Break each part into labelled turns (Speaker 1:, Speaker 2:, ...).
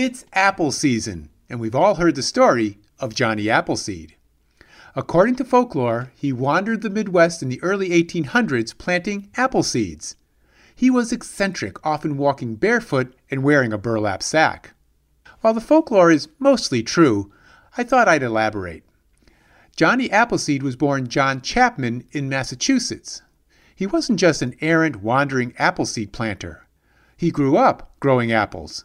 Speaker 1: It's apple season, and we've all heard the story of Johnny Appleseed. According to folklore, he wandered the Midwest in the early 1800s planting apple seeds. He was eccentric, often walking barefoot and wearing a burlap sack. While the folklore is mostly true, I thought I'd elaborate. Johnny Appleseed was born John Chapman in Massachusetts. He wasn't just an errant, wandering appleseed planter. He grew up growing apples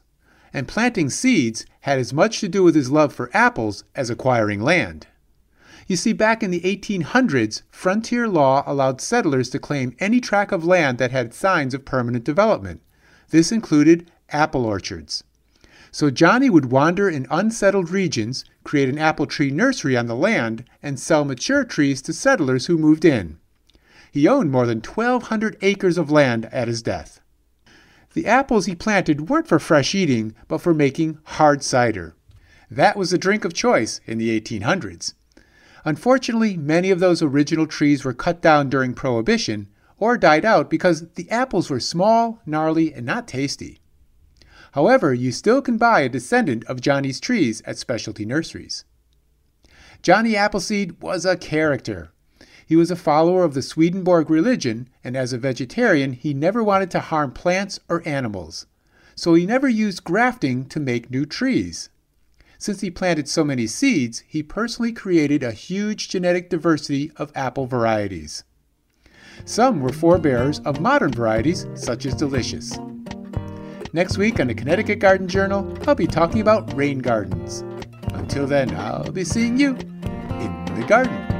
Speaker 1: and planting seeds had as much to do with his love for apples as acquiring land. You see, back in the 1800s, frontier law allowed settlers to claim any tract of land that had signs of permanent development. This included apple orchards. So Johnny would wander in unsettled regions, create an apple tree nursery on the land, and sell mature trees to settlers who moved in. He owned more than 1,200 acres of land at his death. The apples he planted weren't for fresh eating, but for making hard cider. That was the drink of choice in the 1800s. Unfortunately, many of those original trees were cut down during Prohibition or died out because the apples were small, gnarly, and not tasty. However, you still can buy a descendant of Johnny's trees at specialty nurseries. Johnny Appleseed was a character. He was a follower of the Swedenborg religion, and as a vegetarian, he never wanted to harm plants or animals. So he never used grafting to make new trees. Since he planted so many seeds, he personally created a huge genetic diversity of apple varieties. Some were forebearers of modern varieties, such as Delicious. Next week on the Connecticut Garden Journal, I'll be talking about rain gardens. Until then, I'll be seeing you in the garden.